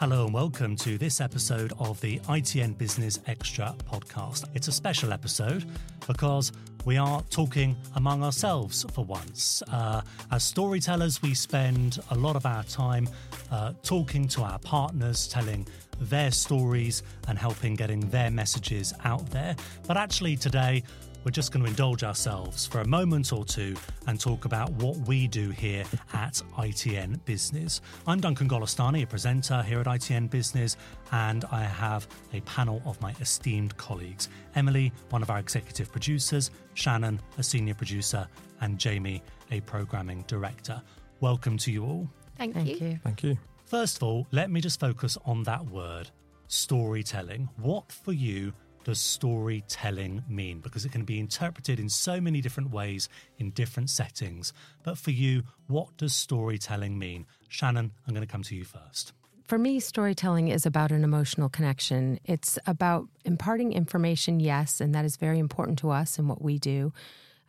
Hello and welcome to this episode of the ITN Business Extra podcast. It's a special episode because we are talking among ourselves for once. Uh, as storytellers, we spend a lot of our time uh, talking to our partners, telling their stories and helping getting their messages out there. But actually, today, we're just going to indulge ourselves for a moment or two and talk about what we do here at ITN Business. I'm Duncan Golestani, a presenter here at ITN Business, and I have a panel of my esteemed colleagues Emily, one of our executive producers, Shannon, a senior producer, and Jamie, a programming director. Welcome to you all. Thank, Thank you. you. Thank you. First of all, let me just focus on that word storytelling. What for you does storytelling mean? Because it can be interpreted in so many different ways in different settings. But for you, what does storytelling mean? Shannon, I'm going to come to you first. For me, storytelling is about an emotional connection. It's about imparting information, yes, and that is very important to us and what we do.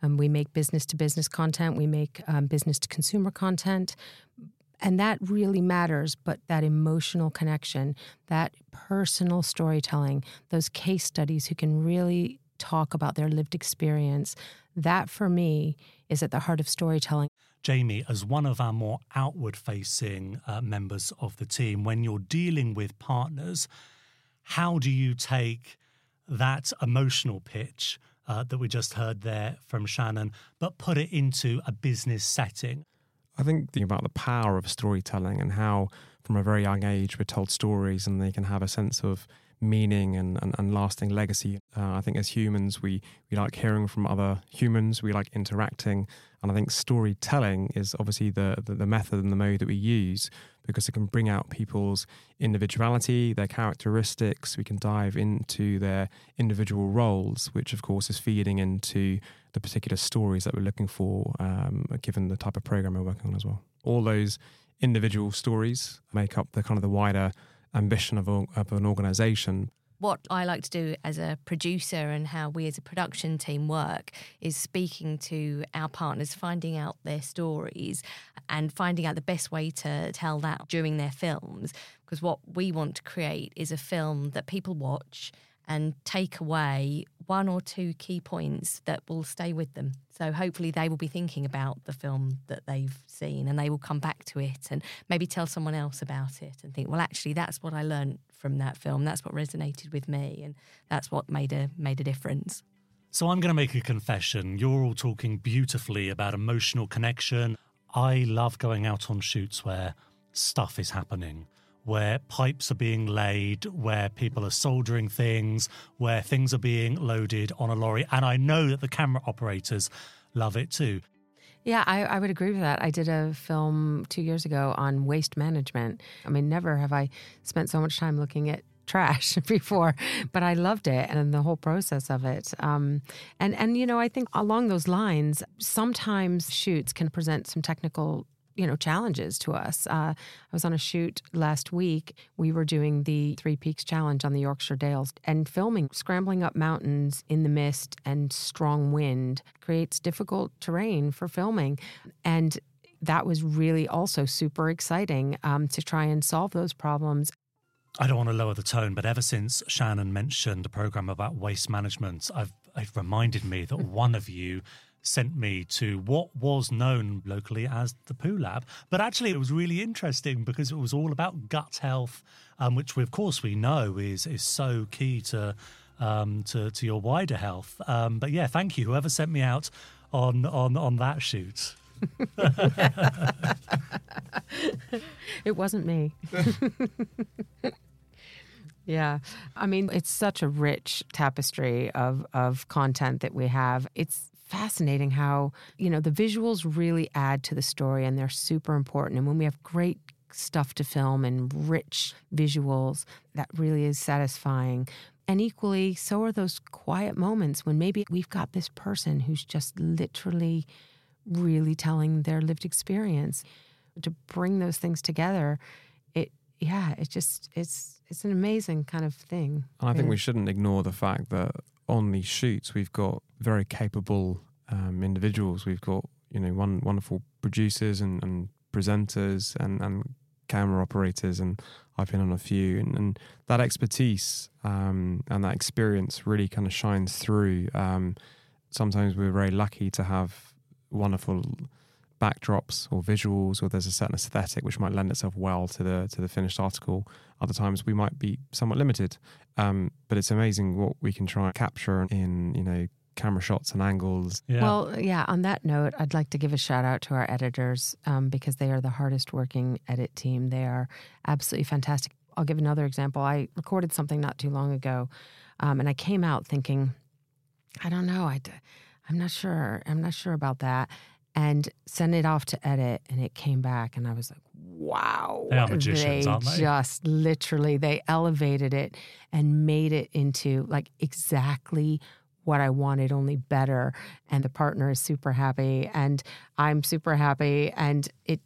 Um, we make business to business content, we make um, business to consumer content, and that really matters. But that emotional connection, that personal storytelling, those case studies who can really talk about their lived experience, that for me is at the heart of storytelling. Jamie, as one of our more outward facing uh, members of the team, when you're dealing with partners, how do you take that emotional pitch uh, that we just heard there from Shannon, but put it into a business setting? I think about the power of storytelling and how, from a very young age, we're told stories and they can have a sense of meaning and, and, and lasting legacy. Uh, I think as humans, we, we like hearing from other humans, we like interacting. And I think storytelling is obviously the, the, the method and the mode that we use because it can bring out people's individuality, their characteristics. We can dive into their individual roles, which of course is feeding into the particular stories that we're looking for, um, given the type of program we're working on as well. All those individual stories make up the kind of the wider ambition of, a, of an organization. What I like to do as a producer and how we as a production team work is speaking to our partners, finding out their stories and finding out the best way to tell that during their films. Because what we want to create is a film that people watch and take away one or two key points that will stay with them. So hopefully they will be thinking about the film that they've seen and they will come back to it and maybe tell someone else about it and think, well, actually, that's what I learned from that film. That's what resonated with me and that's what made a made a difference. So I'm going to make a confession. You're all talking beautifully about emotional connection. I love going out on shoots where stuff is happening where pipes are being laid, where people are soldering things, where things are being loaded on a lorry. And I know that the camera operators love it too. Yeah, I, I would agree with that. I did a film two years ago on waste management. I mean, never have I spent so much time looking at trash before, but I loved it and the whole process of it. Um, and and you know, I think along those lines, sometimes shoots can present some technical you know challenges to us. Uh, I was on a shoot last week. We were doing the Three Peaks Challenge on the Yorkshire Dales and filming scrambling up mountains in the mist and strong wind creates difficult terrain for filming, and that was really also super exciting um, to try and solve those problems. I don't want to lower the tone, but ever since Shannon mentioned a program about waste management, I've it reminded me that one of you sent me to what was known locally as the Poo Lab. But actually, it was really interesting because it was all about gut health, um, which, we, of course, we know is is so key to um, to, to your wider health. Um, but yeah, thank you, whoever sent me out on on on that shoot. it wasn't me. Yeah. I mean, it's such a rich tapestry of, of content that we have. It's fascinating how, you know, the visuals really add to the story and they're super important. And when we have great stuff to film and rich visuals, that really is satisfying. And equally, so are those quiet moments when maybe we've got this person who's just literally really telling their lived experience. To bring those things together, it yeah, it just it's it's an amazing kind of thing. And I think we shouldn't ignore the fact that on these shoots we've got very capable um, individuals. We've got you know one wonderful producers and, and presenters and, and camera operators, and I've been on a few, and, and that expertise um, and that experience really kind of shines through. Um, sometimes we're very lucky to have wonderful backdrops or visuals, or there's a certain aesthetic which might lend itself well to the to the finished article. Other times we might be somewhat limited, um, but it's amazing what we can try and capture in you know camera shots and angles. Yeah. Well, yeah. On that note, I'd like to give a shout out to our editors um, because they are the hardest working edit team. They are absolutely fantastic. I'll give another example. I recorded something not too long ago, um, and I came out thinking, I don't know, I, I'm not sure. I'm not sure about that and sent it off to edit and it came back and I was like, wow. They are magicians, they aren't they? Just literally they elevated it and made it into like exactly what I wanted, only better. And the partner is super happy and I'm super happy. And it,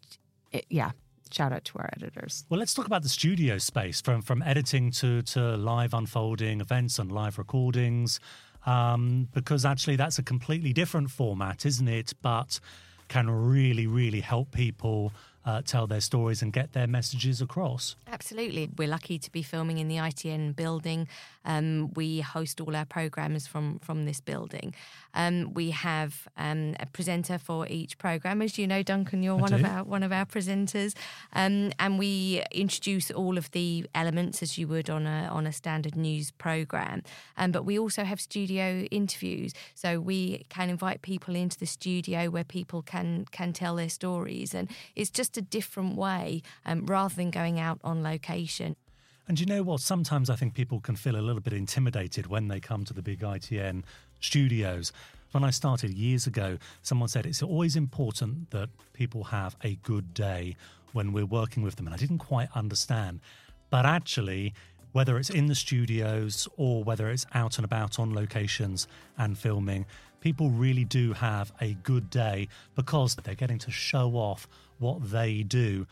it yeah, shout out to our editors. Well, let's talk about the studio space from from editing to to live unfolding events and live recordings um, because actually that's a completely different format, isn't it? But can really, really help people uh, tell their stories and get their messages across. Absolutely. We're lucky to be filming in the ITN building. Um, we host all our programs from, from this building. Um, we have um, a presenter for each program. As you know, Duncan, you're I one do. of our one of our presenters, um, and we introduce all of the elements as you would on a on a standard news program. Um, but we also have studio interviews, so we can invite people into the studio where people can can tell their stories, and it's just a different way um, rather than going out on location. And you know what? Sometimes I think people can feel a little bit intimidated when they come to the big ITN studios. When I started years ago, someone said it's always important that people have a good day when we're working with them. And I didn't quite understand. But actually, whether it's in the studios or whether it's out and about on locations and filming, people really do have a good day because they're getting to show off what they do.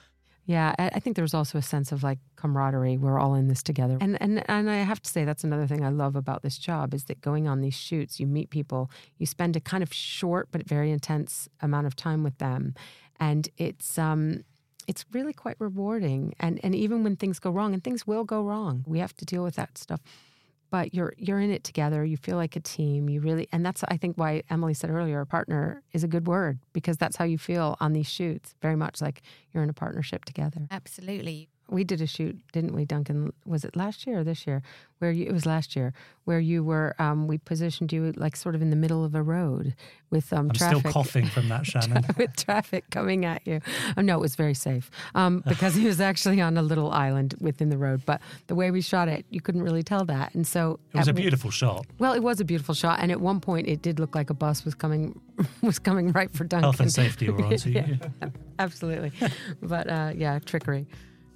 Yeah, I think there's also a sense of like camaraderie. We're all in this together, and and and I have to say that's another thing I love about this job is that going on these shoots, you meet people, you spend a kind of short but very intense amount of time with them, and it's um it's really quite rewarding. And and even when things go wrong, and things will go wrong, we have to deal with that stuff. But you're you're in it together. You feel like a team. You really, and that's I think why Emily said earlier, a partner is a good word because that's how you feel on these shoots. Very much like you're in a partnership together. Absolutely. We did a shoot, didn't we, Duncan? Was it last year or this year? Where you, it was last year, where you were. Um, we positioned you like sort of in the middle of a road with um, I'm traffic. still coughing from that, Shannon. with traffic coming at you. Oh, no, it was very safe um, because he was actually on a little island within the road. But the way we shot it, you couldn't really tell that. And so It was at a beautiful shot. well, it was a beautiful shot, and at one point, it did look like a bus was coming was coming right for Duncan. Health and safety were on to you. Absolutely, but uh, yeah, trickery.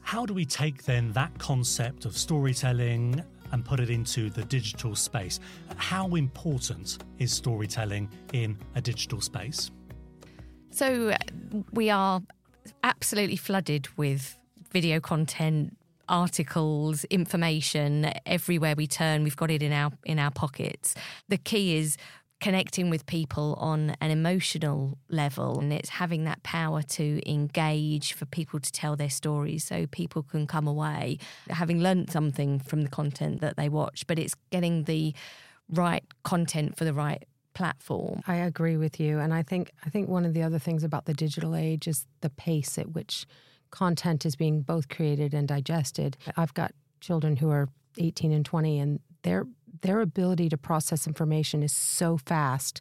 How do we take then that concept of storytelling and put it into the digital space? How important is storytelling in a digital space? So we are absolutely flooded with video content, articles, information everywhere we turn. We've got it in our in our pockets. The key is connecting with people on an emotional level and it's having that power to engage for people to tell their stories so people can come away having learnt something from the content that they watch. But it's getting the right content for the right platform. I agree with you, and I think I think one of the other things about the digital age is the pace at which content is being both created and digested. I've got children who are 18 and 20, and their their ability to process information is so fast.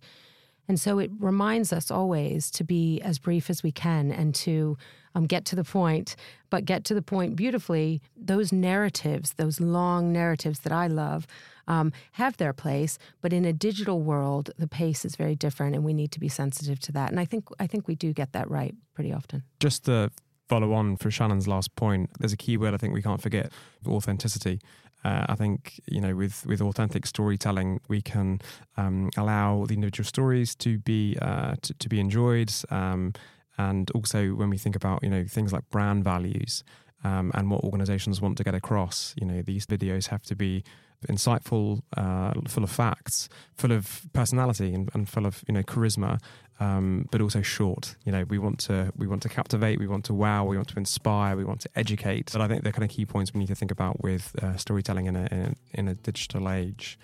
And so it reminds us always to be as brief as we can and to um, get to the point, but get to the point beautifully. Those narratives, those long narratives that I love, um, have their place, but in a digital world, the pace is very different, and we need to be sensitive to that. And I think I think we do get that right pretty often. Just to follow on for Shannon's last point, there's a key word I think we can't forget: authenticity. Uh, I think you know, with with authentic storytelling, we can um, allow the individual stories to be uh, to, to be enjoyed, um, and also when we think about you know things like brand values um, and what organisations want to get across, you know, these videos have to be insightful, uh, full of facts, full of personality, and, and full of you know charisma, um, but also short. You know, we want to we want to captivate, we want to wow, we want to inspire, we want to educate. But I think the kind of key points we need to think about with uh, storytelling in a, in a in a digital age.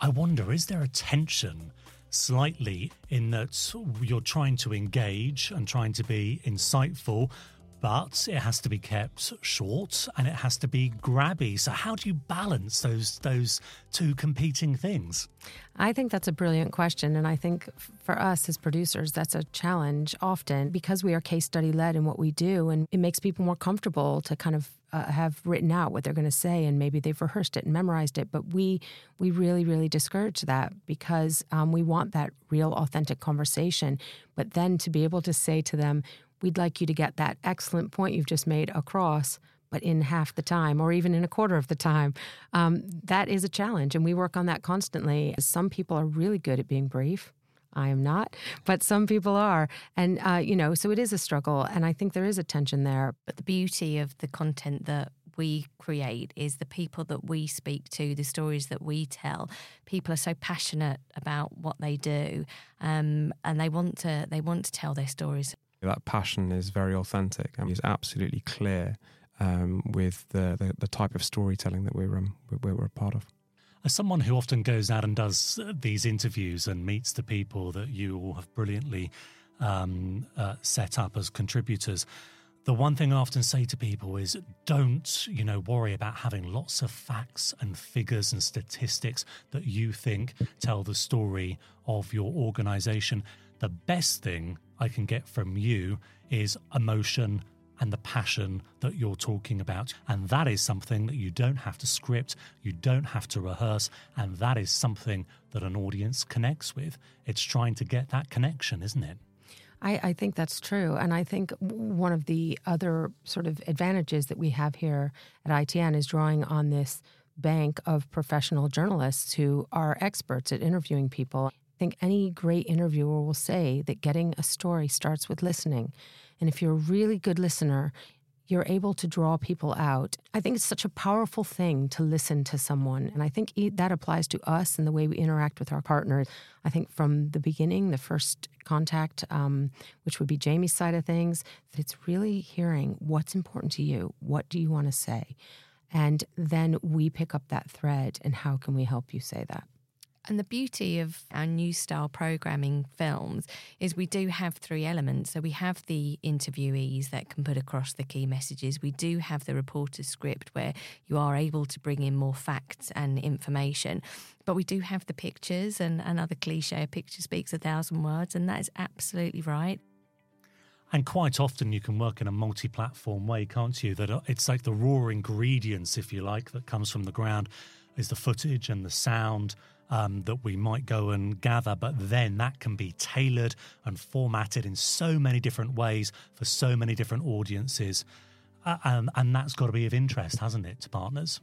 I wonder, is there a tension? Slightly, in that you're trying to engage and trying to be insightful, but it has to be kept short and it has to be grabby. So how do you balance those those two competing things? I think that's a brilliant question. And I think for us as producers that's a challenge often because we are case study led in what we do. And it makes people more comfortable to kind of uh, have written out what they're going to say. And maybe they've rehearsed it and memorized it. But we we really really discourage that because um, we want that real authentic conversation. But then to be able to say to them we'd like you to get that excellent point you've just made across, but in half the time or even in a quarter of the time. Um, that is a challenge, and we work on that constantly. Some people are really good at being brief. I am not, but some people are. And, uh, you know, so it is a struggle. And I think there is a tension there. But the beauty of the content that we create is the people that we speak to, the stories that we tell. People are so passionate about what they do, um, and they want to they want to tell their stories. That passion is very authentic and is absolutely clear um, with the, the, the type of storytelling that we're um, we're, a part of. As someone who often goes out and does these interviews and meets the people that you all have brilliantly um, uh, set up as contributors, the one thing I often say to people is don't, you know, worry about having lots of facts and figures and statistics that you think tell the story of your organization. The best thing I can get from you is emotion and the passion that you're talking about. And that is something that you don't have to script, you don't have to rehearse, and that is something that an audience connects with. It's trying to get that connection, isn't it? I, I, think that's true. And I think one of the other sort of advantages that we have here at ITN is drawing on this bank of professional journalists who are experts at interviewing people think any great interviewer will say that getting a story starts with listening. And if you're a really good listener, you're able to draw people out. I think it's such a powerful thing to listen to someone. And I think that applies to us and the way we interact with our partners. I think from the beginning, the first contact, um, which would be Jamie's side of things, it's really hearing what's important to you. What do you want to say? And then we pick up that thread and how can we help you say that? And the beauty of our new style programming films is we do have three elements. So we have the interviewees that can put across the key messages. We do have the reporter's script where you are able to bring in more facts and information. But we do have the pictures and another cliche, a picture speaks a thousand words, and that is absolutely right. And quite often you can work in a multi platform way, can't you? That uh, it's like the raw ingredients, if you like, that comes from the ground is the footage and the sound um, that we might go and gather, but then that can be tailored and formatted in so many different ways for so many different audiences. Uh, and, and that's got to be of interest, hasn't it, to partners?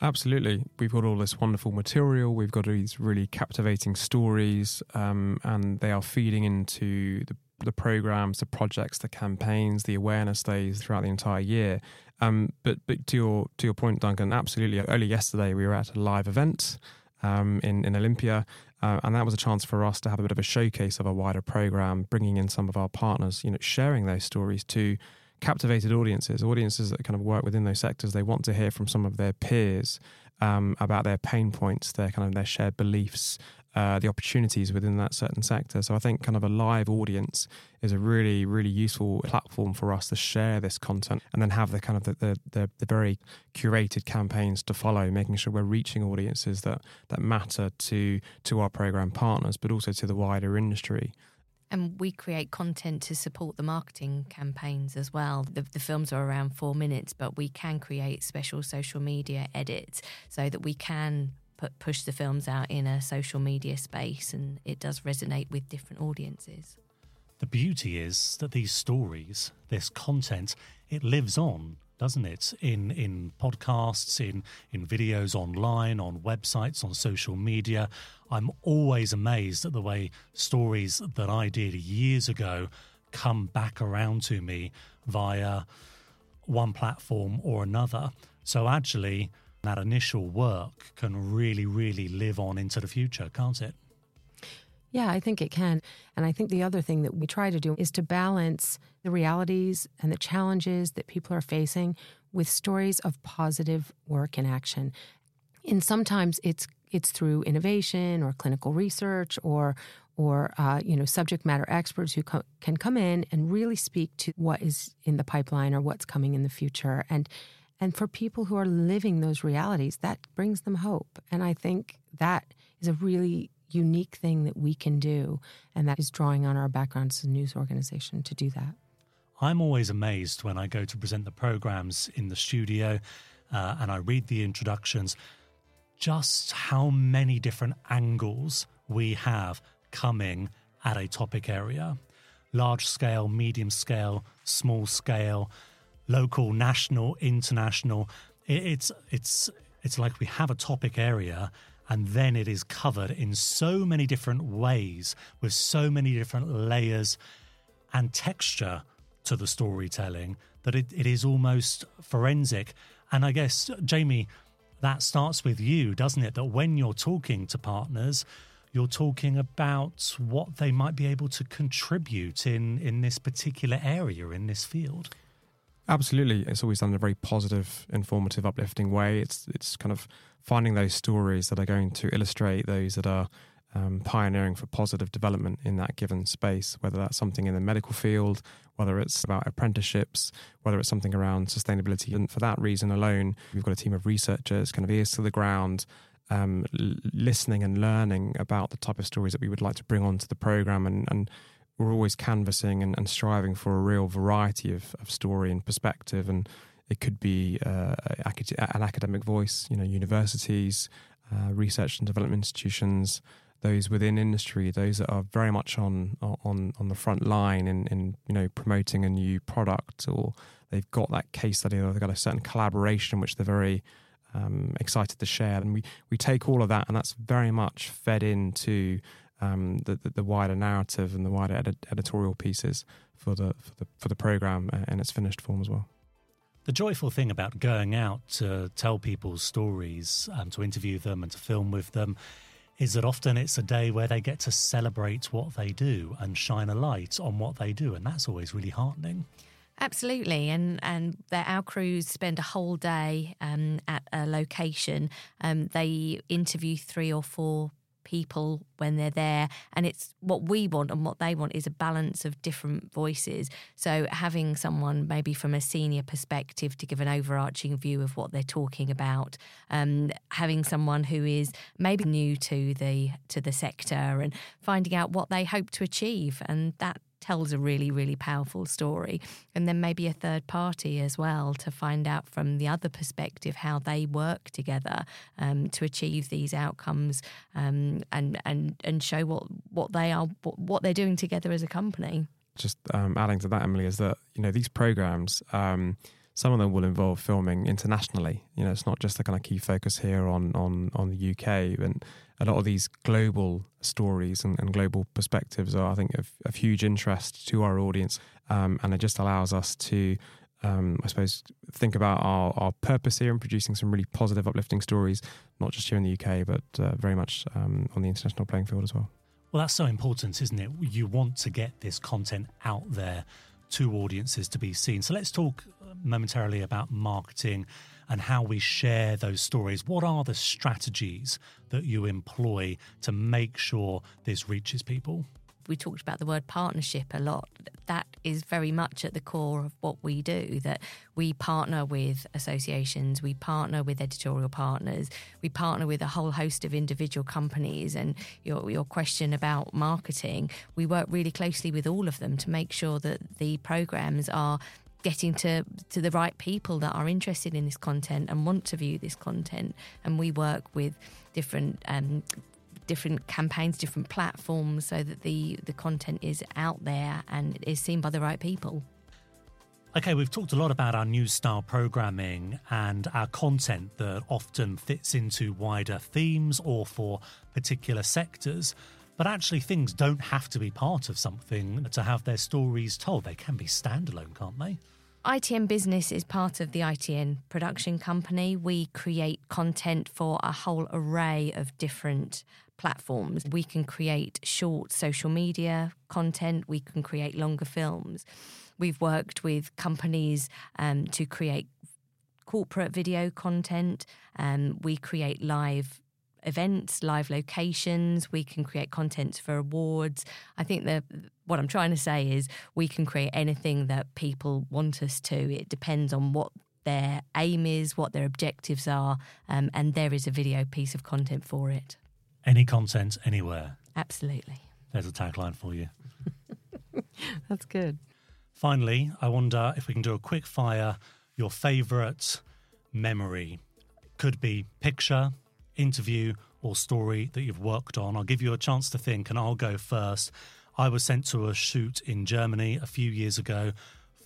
Absolutely. We've got all this wonderful material. We've got these really captivating stories, um, and they are feeding into the, the programs, the projects, the campaigns, the awareness days throughout the entire year. Um, but but to your to your point, Duncan, absolutely. Only yesterday we were at a live event um, in, in Olympia. Uh, and that was a chance for us to have a bit of a showcase of a wider program, bringing in some of our partners, you know, sharing those stories to captivated audiences, audiences that kind of work within those sectors. They want to hear from some of their peers um, about their pain points, their kind of their shared beliefs, uh, the opportunities within that certain sector. So I think kind of a live audience is a really, really useful platform for us to share this content and then have the kind of the, the, the, the very curated campaigns to follow, making sure we're reaching audiences that, that matter to, to our program partners, but also to the wider industry and we create content to support the marketing campaigns as well. The, the, films are around four minutes, but we can create special social media edits so that we can put, push the films out in a social media space and it does resonate with different audiences. The beauty is that these stories, this content, it lives on, doesn't it? In in podcasts, in in videos online, on websites, on social media. I'm always amazed at the way stories that I did years ago come back around to me via one platform or another. So actually, that initial work can really, really live on into the future, can't it? Yeah, I think it can. And I think the other thing that we try to do is to balance the realities and the challenges that people are facing with stories of positive work and action. And sometimes it's it's through innovation or clinical research or or uh, you know subject matter experts who co- can come in and really speak to what is in the pipeline or what's coming in the future and and for people who are living those realities that brings them hope. And i think that is a really unique thing that we can do and that is drawing on our background as a news organization to do that. I'm always amazed when i go to present the programs in the studio uh, and i read the introductions just how many different angles we have coming at a topic area. Large scale, medium scale, small scale, local, national, international. It's it's it's like we have a topic area and then it is covered in so many different ways with so many different layers and texture to the storytelling that it, it is almost forensic. And I guess, Jamie, that starts with you, doesn't it? That when you're talking to partners, you're talking about what they might be able to contribute in in this particular area in this field. Absolutely, it's always done in a very positive, informative, uplifting way. It's it's kind of finding those stories that are going to illustrate those that are um, pioneering for positive development in that given space, whether that's something in the medical field, whether it's about apprenticeships, whether it's something around sustainability. And for that reason alone, we've got a team of researchers, kind of ears to the ground, um, listening and learning about the type of stories that we would like to bring onto the program. And, and we're always canvassing and, and, striving for a real variety of, of story and perspective. And it could be uh, an academic voice, you know, universities, uh, research and development institutions, those within industry, those that are very much on on on the front line in, in you know promoting a new product, or they've got that case study, or they've got a certain collaboration which they're very um, excited to share, and we we take all of that, and that's very much fed into um, the, the, the wider narrative and the wider edit- editorial pieces for the for the for the program uh, in its finished form as well. The joyful thing about going out to tell people's stories and to interview them and to film with them is that often it's a day where they get to celebrate what they do and shine a light on what they do. And that's always really heartening. Absolutely, and and our crews spend a whole day um, at a location. Um, they interview three or four people when they're there. And it's what we want and what they want is a balance of different voices. So having someone maybe from a senior perspective to give an overarching view of what they're talking about, um, having someone who is maybe new to the to the sector and finding out what they hope to achieve. And that tells a really, really powerful story. And then maybe a third party as well to find out from the other perspective how they work together um, to achieve these outcomes um, and, and, and show what, what they are, what they're doing together as a company. Just um, adding to that, Emily, is that, you know, these programs, um, some of them will involve filming internationally. You know, it's not just the kind of key focus here on on on the UK, and a lot of these global stories and, and global perspectives are, I think, of, of huge interest to our audience, um, and it just allows us to. Um, I suppose think about our, our purpose here in producing some really positive, uplifting stories, not just here in the UK, but uh, very much um, on the international playing field as well. Well, that's so important, isn't it? You want to get this content out there to audiences to be seen. So let's talk momentarily about marketing and how we share those stories. What are the strategies that you employ to make sure this reaches people? we talked about the word partnership a lot. That is very much at the core of what we do. That we partner with associations, we partner with editorial partners, we partner with a whole host of individual companies. And your your question about marketing, we work really closely with all of them to make sure that the programs are getting to to the right people that are interested in this content and want to view this content and we work with different um, different campaigns, different platforms, so that the the content is out there and is seen by the right people. Okay, we've talked a lot about our news style programming and our content that often fits into wider themes or for particular sectors. But actually, things don't have to be part of something to have their stories told. They can be standalone, can't they? ITN Business is part of the ITN production company. We create content for a whole array of different platforms. We can create short social media content, we can create longer films. We've worked with companies um, to create corporate video content. Um, we create live events, live locations. We can create content for awards. I think that what I'm trying to say is we can create anything that people want us to. It depends on what their aim is, what their objectives are, um, and there is a video piece of content for it. Any content, anywhere. Absolutely. There's a tagline for you. That's good. Finally, I wonder if we can do a quick fire your favourite memory. Could be picture, interview, or story that you've worked on. I'll give you a chance to think, and I'll go first. I was sent to a shoot in Germany a few years ago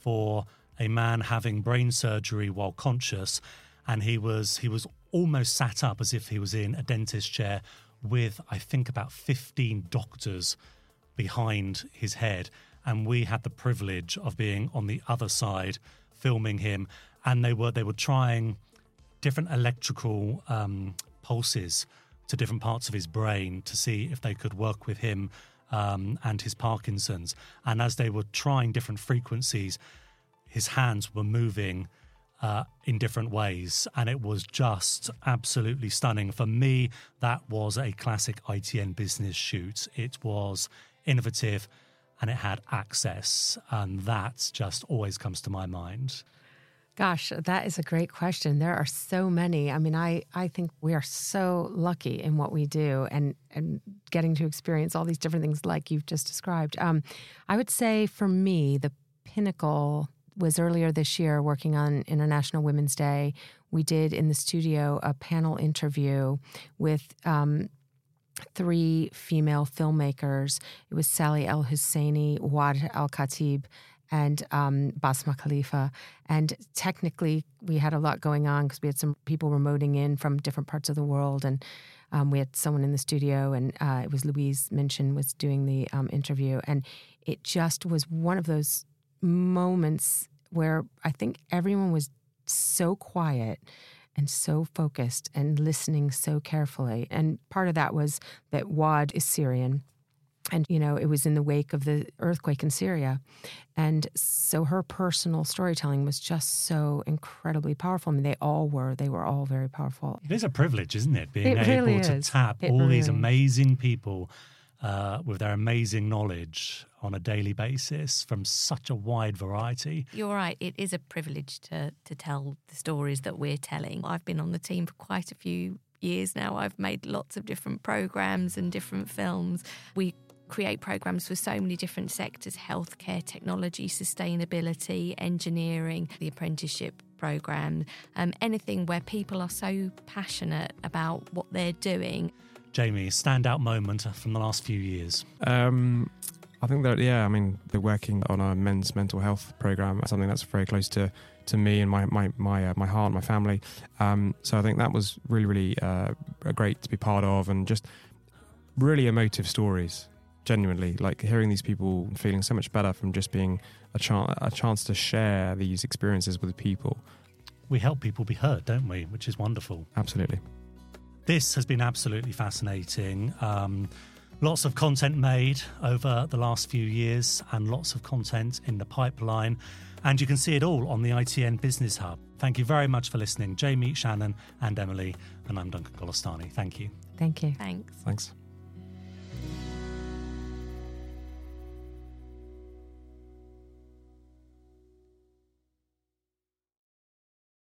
for a man having brain surgery while conscious, and he was he was almost sat up as if he was in a dentist chair with I think about 15 doctors behind his head and we had the privilege of being on the other side filming him and they were they were trying different electrical um, pulses to different parts of his brain to see if they could work with him um, and his Parkinson's. And as they were trying different frequencies, his hands were moving uh, in different ways. And it was just absolutely stunning. For me, that was a classic ITN business shoot. It was innovative and it had access. And that just always comes to my mind. Gosh, that is a great question. There are so many. I mean, I, I think we are so lucky in what we do and, and getting to experience all these different things like you've just described. Um, I would say for me, the pinnacle was earlier this year working on International Women's Day. We did in the studio a panel interview with um, three female filmmakers. It was Sally El Hosaini, Wad Al Khatib, and um, Basma Khalifa. And technically, we had a lot going on because we had some people remoting in from different parts of the world, and um, we had someone in the studio, and uh, it was Louise Minchin was doing the um, interview, and it just was one of those moments where I think everyone was so quiet and so focused and listening so carefully. And part of that was that Waad is Syrian and you know it was in the wake of the earthquake in Syria and so her personal storytelling was just so incredibly powerful I mean they all were they were all very powerful It is a privilege, isn't it? Being It able really to is. tap It all really these is. amazing people uh, with their amazing knowledge on a daily basis from such a wide variety. You're right. It is a privilege to to tell the stories that we're telling. I've been on the team for quite a few years now. I've made lots of different programs and different films. We create programs for so many different sectors healthcare, technology, sustainability, engineering, the apprenticeship program, um, anything where people are so passionate about what they're doing. Jamie, standout moment from the last few years. Um, I think that yeah, I mean, they're working on a men's mental health program, something that's very close to to me and my my my uh, my heart, my family. Um, so I think that was really really uh, great to be part of, and just really emotive stories. Genuinely, like hearing these people feeling so much better from just being a chance a chance to share these experiences with people. We help people be heard, don't we? Which is wonderful. Absolutely. This has been absolutely fascinating. Um, lots of content made over the last few years and lots of content in the pipeline. And you can see it all on the ITN Business Hub. Thank you very much for listening. Jamie, Shannon, and Emily. And I'm Duncan Golestani. Thank you. thank you Thanks. Thanks.